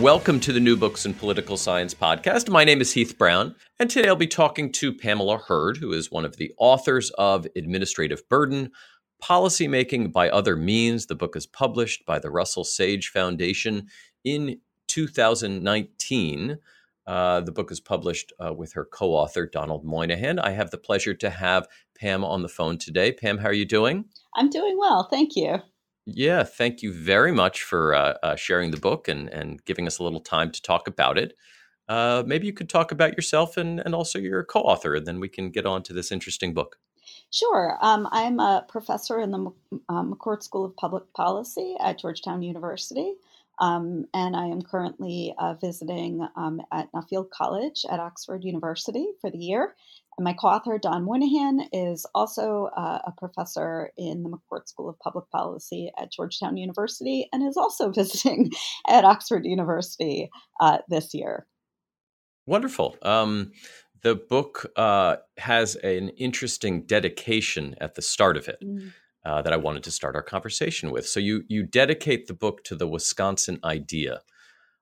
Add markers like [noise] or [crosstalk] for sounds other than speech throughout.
Welcome to the New Books in Political Science podcast. My name is Heath Brown, and today I'll be talking to Pamela Herd, who is one of the authors of Administrative Burden Policymaking by Other Means. The book is published by the Russell Sage Foundation in 2019. Uh, the book is published uh, with her co author, Donald Moynihan. I have the pleasure to have Pam on the phone today. Pam, how are you doing? I'm doing well. Thank you. Yeah, thank you very much for uh, uh, sharing the book and, and giving us a little time to talk about it. Uh, maybe you could talk about yourself and, and also your co author, and then we can get on to this interesting book. Sure. Um, I'm a professor in the um, McCourt School of Public Policy at Georgetown University. Um, and I am currently uh, visiting um, at Nuffield College at Oxford University for the year. And my co author, Don Moynihan, is also uh, a professor in the McCourt School of Public Policy at Georgetown University and is also [laughs] visiting at Oxford University uh, this year. Wonderful. Um, the book uh, has an interesting dedication at the start of it. Mm. Uh, that I wanted to start our conversation with. So you you dedicate the book to the Wisconsin idea.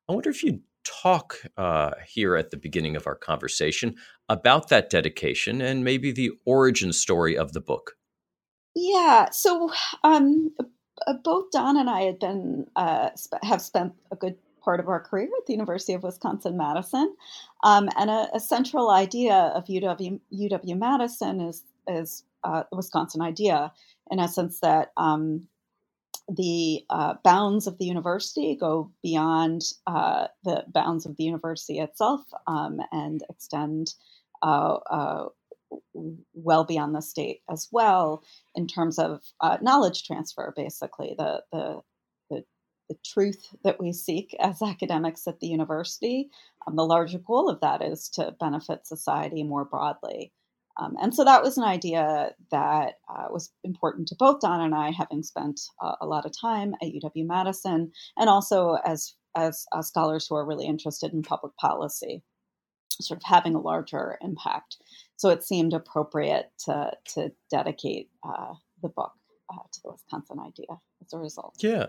I wonder if you'd talk uh, here at the beginning of our conversation about that dedication and maybe the origin story of the book. Yeah. So um, both Don and I had been uh, have spent a good part of our career at the University of Wisconsin Madison, um, and a, a, central idea of UW UW Madison is is uh, the Wisconsin idea, in essence that um, the uh, bounds of the university go beyond uh, the bounds of the university itself um, and extend uh, uh well beyond the state as well in terms of uh, knowledge transfer. Basically, the, the the the truth that we seek as academics at the university. Um, the larger goal of that is to benefit society more broadly. Um, and so that was an idea that uh, was important to both Don and I, having spent uh, a lot of time at UW Madison, and also as as uh, scholars who are really interested in public policy, sort of having a larger impact. So it seemed appropriate to to dedicate uh, the book uh, to the Wisconsin idea as a result. Yeah,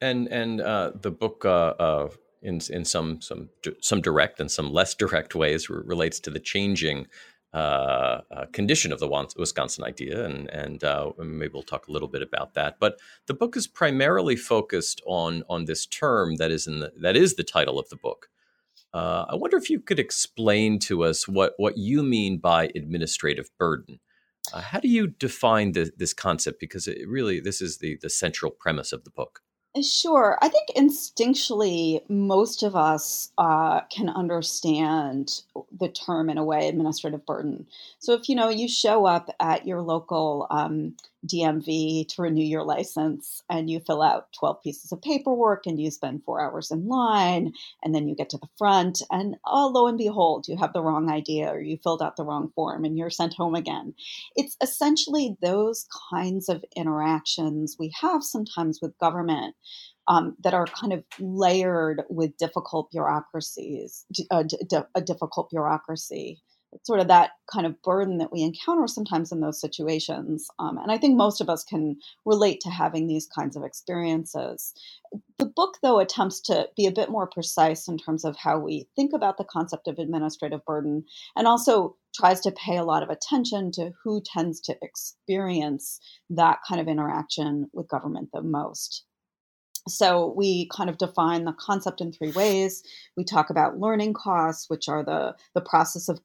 and and uh, the book in in some some some direct and some less direct ways relates to the changing uh, uh, condition of the Wisconsin idea, and and uh, maybe we'll talk a little bit about that. But the book is primarily focused on on this term that is in the that is the title of the book. Uh, I wonder if you could explain to us what what you mean by administrative burden. Uh, how do you define the, this concept? Because it really this is the the central premise of the book. Sure. I think instinctually, most of us uh, can understand the term in a way, administrative burden. So if you know you show up at your local um, DMV to renew your license and you fill out 12 pieces of paperwork and you spend four hours in line and then you get to the front and oh lo and behold you have the wrong idea or you filled out the wrong form and you're sent home again. It's essentially those kinds of interactions we have sometimes with government um, that are kind of layered with difficult bureaucracies uh, a difficult bureaucracy sort of that kind of burden that we encounter sometimes in those situations. Um, and I think most of us can relate to having these kinds of experiences. The book, though, attempts to be a bit more precise in terms of how we think about the concept of administrative burden and also tries to pay a lot of attention to who tends to experience that kind of interaction with government the most. So we kind of define the concept in three ways. We talk about learning costs, which are the the process of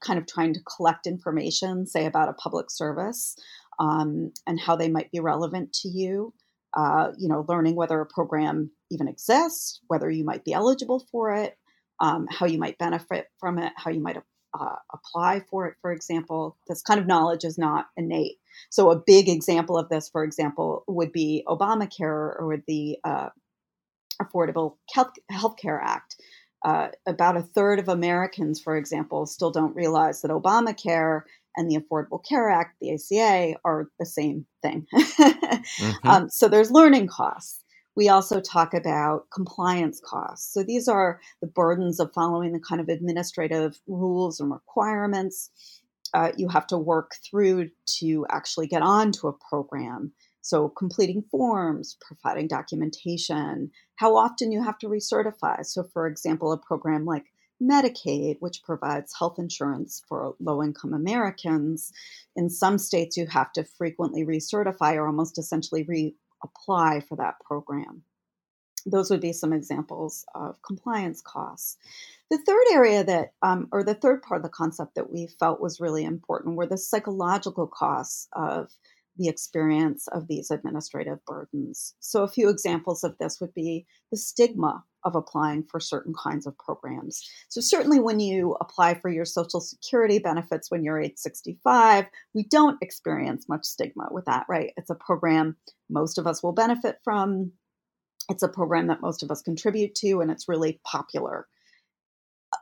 kind of trying to collect information, say about a public service, um, and how they might be relevant to you. Uh, you know, learning whether a program even exists, whether you might be eligible for it, um, how you might benefit from it, how you might uh, apply for it, for example. This kind of knowledge is not innate. So, a big example of this, for example, would be Obamacare or the uh, Affordable Health Care Act. Uh, about a third of Americans, for example, still don't realize that Obamacare and the Affordable Care Act, the ACA, are the same thing. [laughs] mm-hmm. um, so there's learning costs. We also talk about compliance costs. So these are the burdens of following the kind of administrative rules and requirements uh, you have to work through to actually get onto a program. So, completing forms, providing documentation, how often you have to recertify. So, for example, a program like Medicaid, which provides health insurance for low income Americans, in some states you have to frequently recertify or almost essentially reapply for that program. Those would be some examples of compliance costs. The third area that, um, or the third part of the concept that we felt was really important were the psychological costs of the experience of these administrative burdens. So, a few examples of this would be the stigma of applying for certain kinds of programs. So, certainly when you apply for your Social Security benefits when you're age 65, we don't experience much stigma with that, right? It's a program most of us will benefit from. It's a program that most of us contribute to, and it's really popular.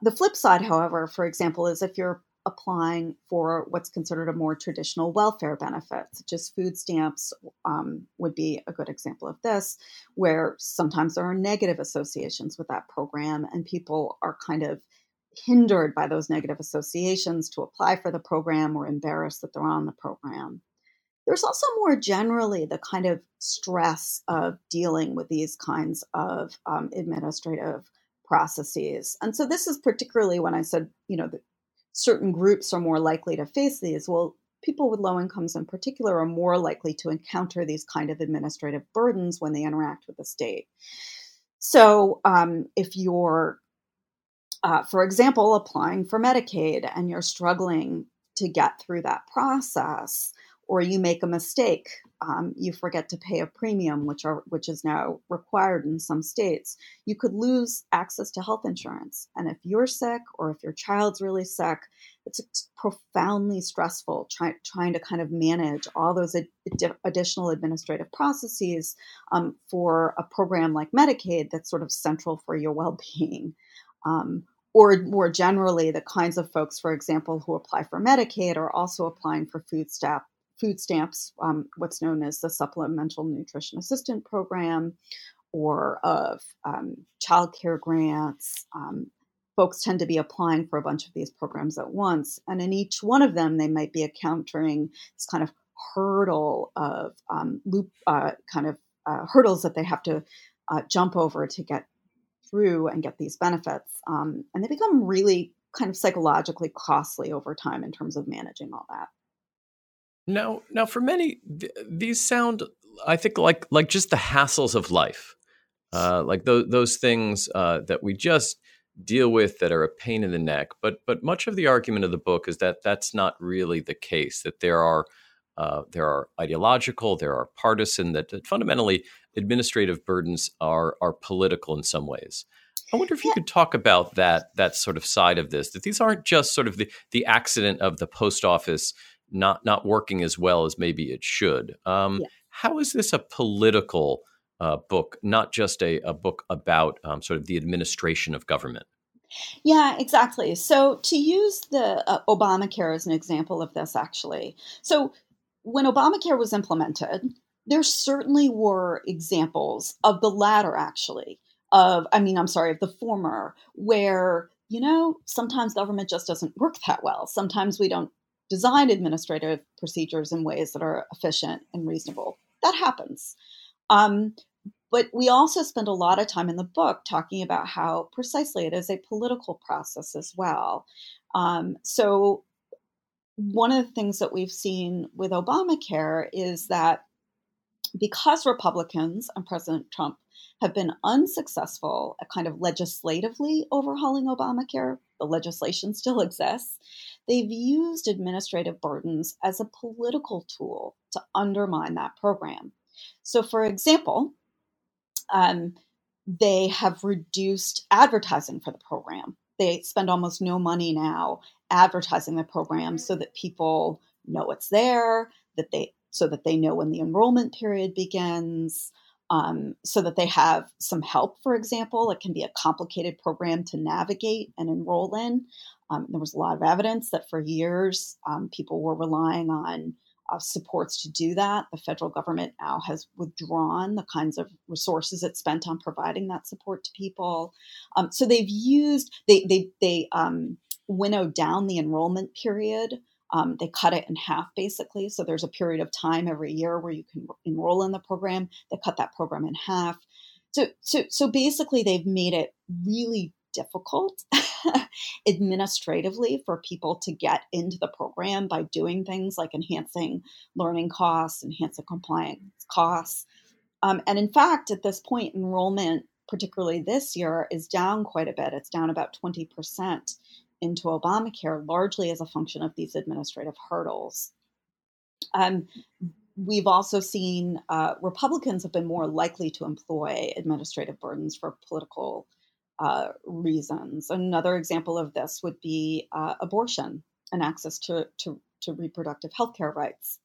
The flip side, however, for example, is if you're applying for what's considered a more traditional welfare benefit, such as food stamps, um, would be a good example of this, where sometimes there are negative associations with that program, and people are kind of hindered by those negative associations to apply for the program or embarrassed that they're on the program. There's also more generally the kind of stress of dealing with these kinds of um, administrative processes. And so this is particularly when I said, you know, certain groups are more likely to face these. Well, people with low incomes in particular are more likely to encounter these kind of administrative burdens when they interact with the state. So um, if you're, uh, for example, applying for Medicaid and you're struggling to get through that process, or you make a mistake, um, you forget to pay a premium, which are which is now required in some states, you could lose access to health insurance. And if you're sick or if your child's really sick, it's profoundly stressful try, trying to kind of manage all those ad- additional administrative processes um, for a program like Medicaid that's sort of central for your well-being. Um, or more generally, the kinds of folks, for example, who apply for Medicaid are also applying for food stamp food stamps, um, what's known as the Supplemental Nutrition Assistant Program, or of um, child care grants. Um, folks tend to be applying for a bunch of these programs at once. And in each one of them, they might be encountering this kind of hurdle of um, loop, uh, kind of uh, hurdles that they have to uh, jump over to get through and get these benefits. Um, and they become really kind of psychologically costly over time in terms of managing all that. Now, now for many, th- these sound, I think, like like just the hassles of life, uh, like those those things uh, that we just deal with that are a pain in the neck. But but much of the argument of the book is that that's not really the case. That there are uh, there are ideological, there are partisan. That, that, fundamentally administrative burdens are are political in some ways. I wonder if you could talk about that that sort of side of this. That these aren't just sort of the the accident of the post office not not working as well as maybe it should. Um, yeah. How is this a political uh, book, not just a, a book about um, sort of the administration of government? Yeah, exactly. So to use the uh, Obamacare as an example of this, actually, so when Obamacare was implemented, there certainly were examples of the latter, actually. Of, I mean, I'm sorry, of the former, where you know, sometimes government just doesn't work that well. Sometimes we don't design administrative procedures in ways that are efficient and reasonable. That happens. Um, but we also spend a lot of time in the book talking about how precisely it is a political process as well. Um, so, one of the things that we've seen with Obamacare is that because Republicans and President Trump have been unsuccessful at kind of legislatively overhauling Obamacare, the legislation still [laughs] exists. They've used administrative burdens as a political tool to undermine that program. So, for example, um, they have reduced advertising for the program. They spend almost no money now advertising the program so that people know it's there, that they so that they know when the enrollment period begins. um, so that they have some help, for example. It can be a complicated program to navigate and enroll in. Um, there was a lot of evidence that for years um, people were relying on uh, supports to do that. The federal government now has withdrawn the kinds of resources it spent on providing that support to people. Um, so they've used they they they um, winnowed down the enrollment period um, they cut it in half basically. So there's a period of time every year where you can enroll in the program. They cut that program in half. So, so, so basically, they've made it really difficult [laughs] administratively for people to get into the program by doing things like enhancing learning costs, enhancing compliance costs. Um, and in fact, at this point, enrollment, particularly this year, is down quite a bit. It's down about 20% into Obamacare largely as a function of these administrative hurdles. Um, we've also seen uh, Republicans have been more likely to employ administrative burdens for political uh, reasons. Another example of this would be uh, abortion and access to, to, to reproductive health care rights.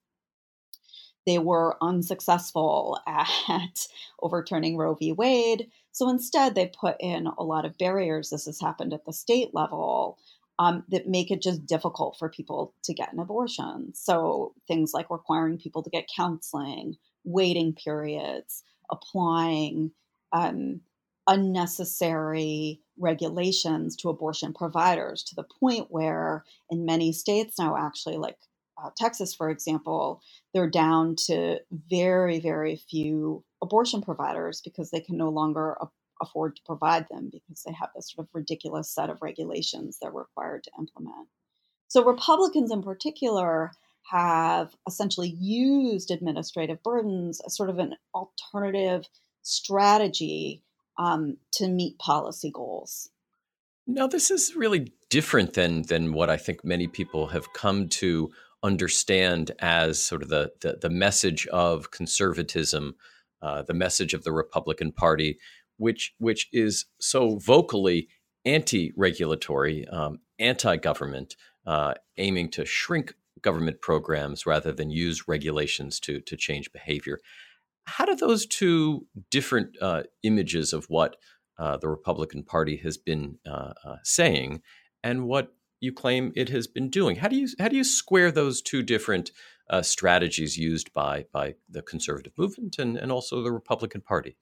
They were unsuccessful [laughs] at overturning Roe v. Wade. So instead, they put in a lot of barriers. This has happened at the state level um, that make it just difficult for people to get an abortion. So things like requiring people to get counseling, waiting periods, applying um, unnecessary regulations to abortion providers to the point where in many states now actually like uh, Texas, for example, they're down to very, very few abortion providers because they can no longer a- afford to provide them because they have this sort of ridiculous set of regulations they're required to implement. So, Republicans in particular have essentially used administrative burdens as sort of an alternative strategy um, to meet policy goals. Now, this is really different than than what I think many people have come to understand as sort of the the, the message of conservatism, uh, the message of the Republican Party, which which is so vocally anti-regulatory, um, anti-government, uh, aiming to shrink government programs rather than use regulations to to change behavior. How do those two different uh, images of what uh, the Republican Party has been uh, uh, saying and what you claim it has been doing. How do you how do you square those two different uh, strategies used by by the conservative movement and, and also the Republican Party?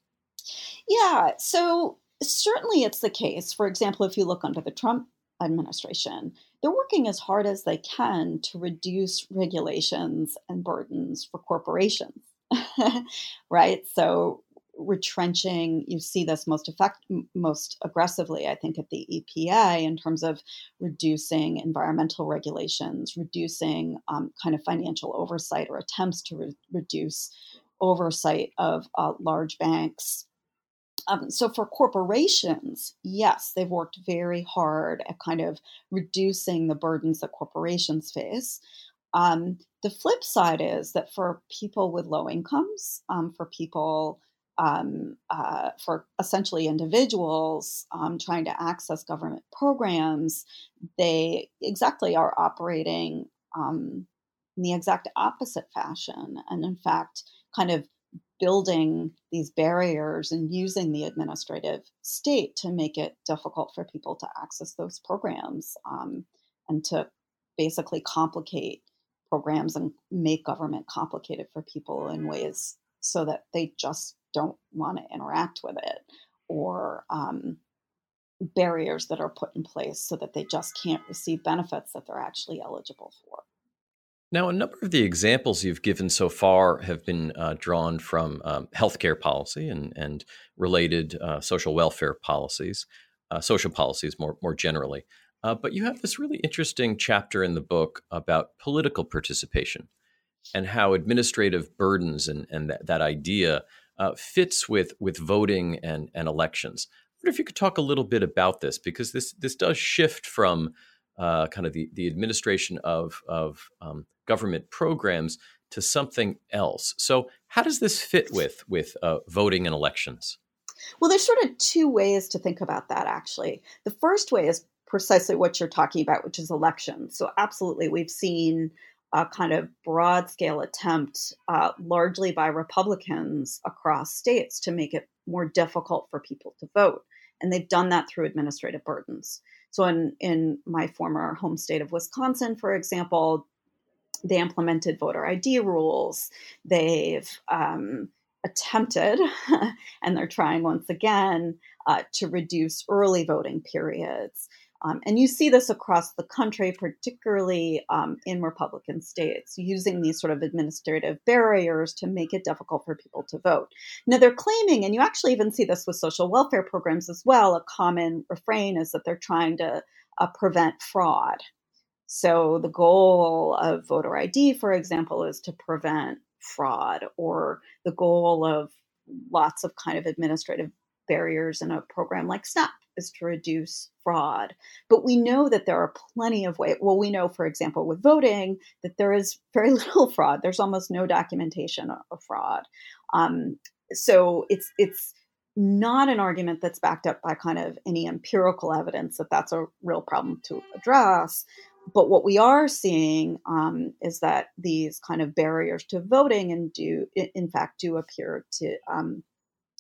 Yeah, so certainly it's the case. For example, if you look under the Trump administration, they're working as hard as they can to reduce regulations and burdens for corporations. [laughs] right? So retrenching. You see this most effect most aggressively, I think, at the EPA in terms of reducing environmental regulations, reducing um, kind of financial oversight or attempts to re- reduce oversight of uh, large banks. Um, so for corporations, yes, they've worked very hard at kind of reducing the burdens that corporations face. Um, the flip side is that for people with low incomes, um, for people um, uh, for essentially individuals um, trying to access government programs, they exactly are operating um, in the exact opposite fashion. And in fact, kind of building these barriers and using the administrative state to make it difficult for people to access those programs um, and to basically complicate programs and make government complicated for people in ways so that they just don't want to interact with it or um, barriers that are put in place so that they just can't receive benefits that they're actually eligible for. Now, a number of the examples you've given so far have been uh, drawn from um, healthcare policy and, and related uh, social welfare policies, uh, social policies more, more generally. Uh, but you have this really interesting chapter in the book about political participation and how administrative burdens and, and that, that idea uh, fits with with voting and and elections. I wonder if you could talk a little bit about this because this this does shift from uh, kind of the the administration of of um, government programs to something else. So how does this fit with with uh, voting and elections? Well, there's sort of two ways to think about that. Actually, the first way is precisely what you're talking about, which is elections. So absolutely, we've seen a kind of broad scale attempt, uh, largely by Republicans across states, to make it more difficult for people to vote. And they've done that through administrative burdens. So, in, in my former home state of Wisconsin, for example, they implemented voter ID rules. They've um, attempted, [laughs] and they're trying once again, uh, to reduce early voting periods. Um, and you see this across the country, particularly um, in Republican states, using these sort of administrative barriers to make it difficult for people to vote. Now, they're claiming, and you actually even see this with social welfare programs as well, a common refrain is that they're trying to uh, prevent fraud. So, the goal of voter ID, for example, is to prevent fraud, or the goal of lots of kind of administrative barriers in a program like SNAP is to reduce fraud. But we know that there are plenty of ways. Well, we know, for example, with voting, that there is [laughs] very little fraud. There's almost no documentation of fraud. Um, so it's it's not an argument that's backed up by kind of any empirical evidence that that's a real problem to address. But what we are seeing um, is that these kind of barriers to voting and do, in fact, do appear to um,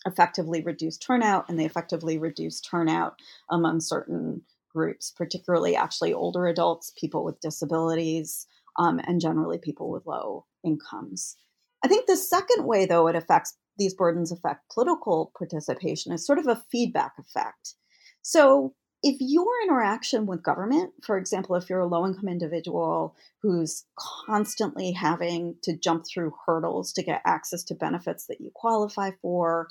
effectively reduce turnout and they effectively reduce turnout among certain groups, particularly actually older adults, people with disabilities, um, and generally people with low incomes. I think the second way, though, it affects these burdens affect political participation is sort of a feedback effect. So if your interaction with government, for example, if you're a low income individual who's constantly having to jump through hurdles to get access to benefits that you qualify for,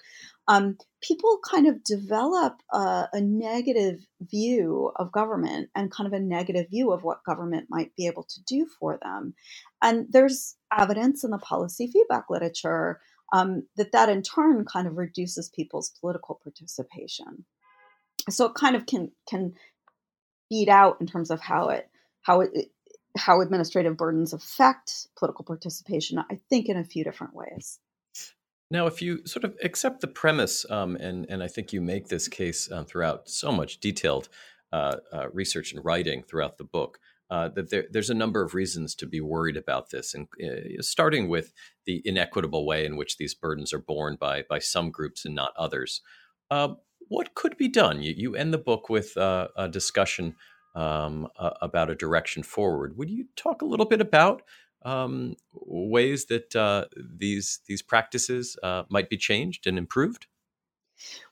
um, people kind of develop a, a negative view of government and kind of a negative view of what government might be able to do for them. And there's evidence in the policy feedback literature um, that that in turn kind of reduces people's political participation so it kind of can can beat out in terms of how it how it how administrative burdens affect political participation i think in a few different ways now if you sort of accept the premise um, and and i think you make this case uh, throughout so much detailed uh, uh, research and writing throughout the book uh, that there, there's a number of reasons to be worried about this, and uh, starting with the inequitable way in which these burdens are borne by by some groups and not others. Uh, what could be done? You, you end the book with uh, a discussion um, uh, about a direction forward. Would you talk a little bit about um, ways that uh, these these practices uh, might be changed and improved?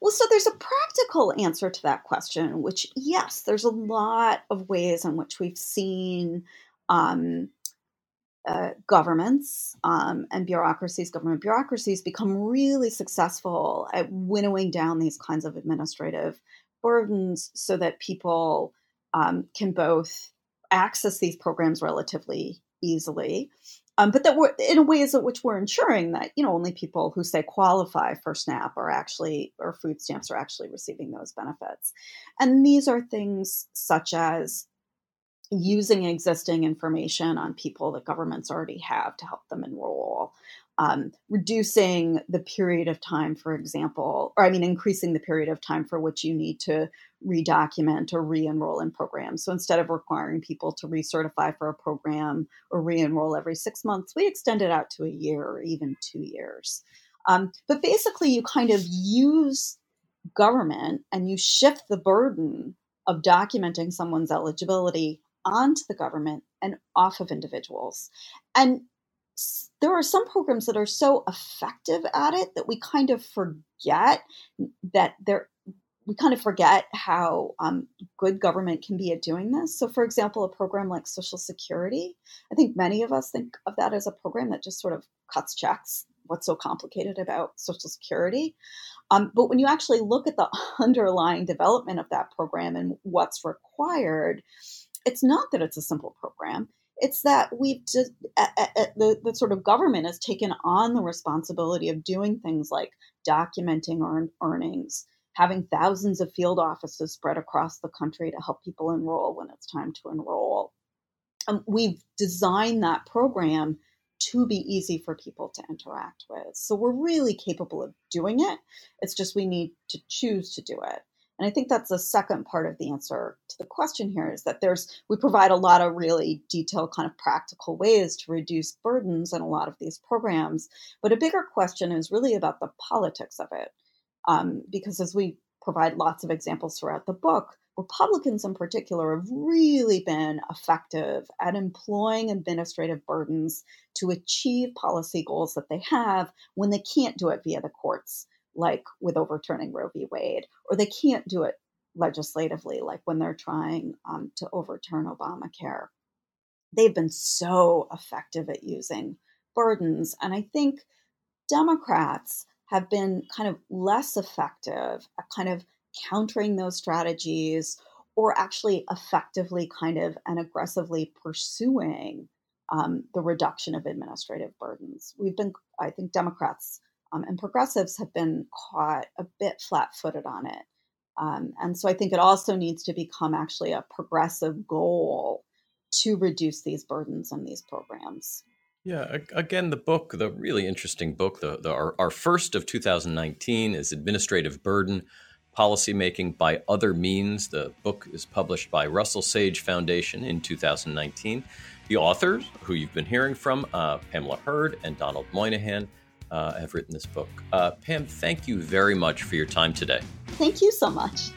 Well, so there's a practical answer to that question, which yes, there's a lot of ways in which we've seen um, uh, governments um, and bureaucracies, government bureaucracies, become really successful at winnowing down these kinds of administrative burdens so that people um, can both access these programs relatively easily, um, but that we're in ways in which we're ensuring that you know only people who say qualify for SNAP are actually or food stamps are actually receiving those benefits, and these are things such as using existing information on people that governments already have to help them enroll. Um, reducing the period of time, for example, or I mean, increasing the period of time for which you need to redocument or re enroll in programs. So instead of requiring people to recertify for a program or re enroll every six months, we extend it out to a year or even two years. Um, but basically, you kind of use government and you shift the burden of documenting someone's eligibility onto the government and off of individuals. And there are some programs that are so effective at it that we kind of forget that they're we kind of forget how um, good government can be at doing this. So, for example, a program like Social Security, I think many of us think of that as a program that just sort of cuts checks. What's so complicated about Social Security? Um, but when you actually look at the [laughs] underlying development of that program and what's required, it's not that it's a simple program. It's that we've just the, the sort of government has taken on the responsibility of doing things like documenting earned earnings, having thousands of field offices spread across the country to help people enroll when it's time to enroll. Um, we've designed that program to be easy for people to interact with. So we're really capable of doing it. It's just we need to choose to do it. And I think that's the second part of the answer to the question here is that there's we provide a lot of really detailed kind of practical ways to reduce burdens in a lot of these programs. But a bigger question is really about the politics of it. Um, because as we provide lots of examples throughout the book, Republicans in particular have really been effective at employing administrative burdens to achieve policy goals that they have when they can't do it via the courts, like with overturning Roe v. Wade, or they can't do it legislatively, like when they're trying um, to overturn Obamacare. They've been so effective at using burdens. And I think Democrats have been kind of less effective at kind of countering those strategies or actually effectively kind of and aggressively pursuing um, the reduction of administrative burdens. We've been, I think, Democrats um, and progressives have been caught a bit flat footed on it. Um, and so I think it also needs to become actually a progressive goal to reduce these burdens on these programs. Yeah, again, the book, the really interesting book, the, the our, our first of 2019 is Administrative Burden Policymaking by Other Means. The book is published by Russell Sage Foundation in 2019. The authors, who you've been hearing from, uh, Pamela Herd and Donald Moynihan, uh, have written this book. Uh, Pam, thank you very much for your time today. Thank you so much.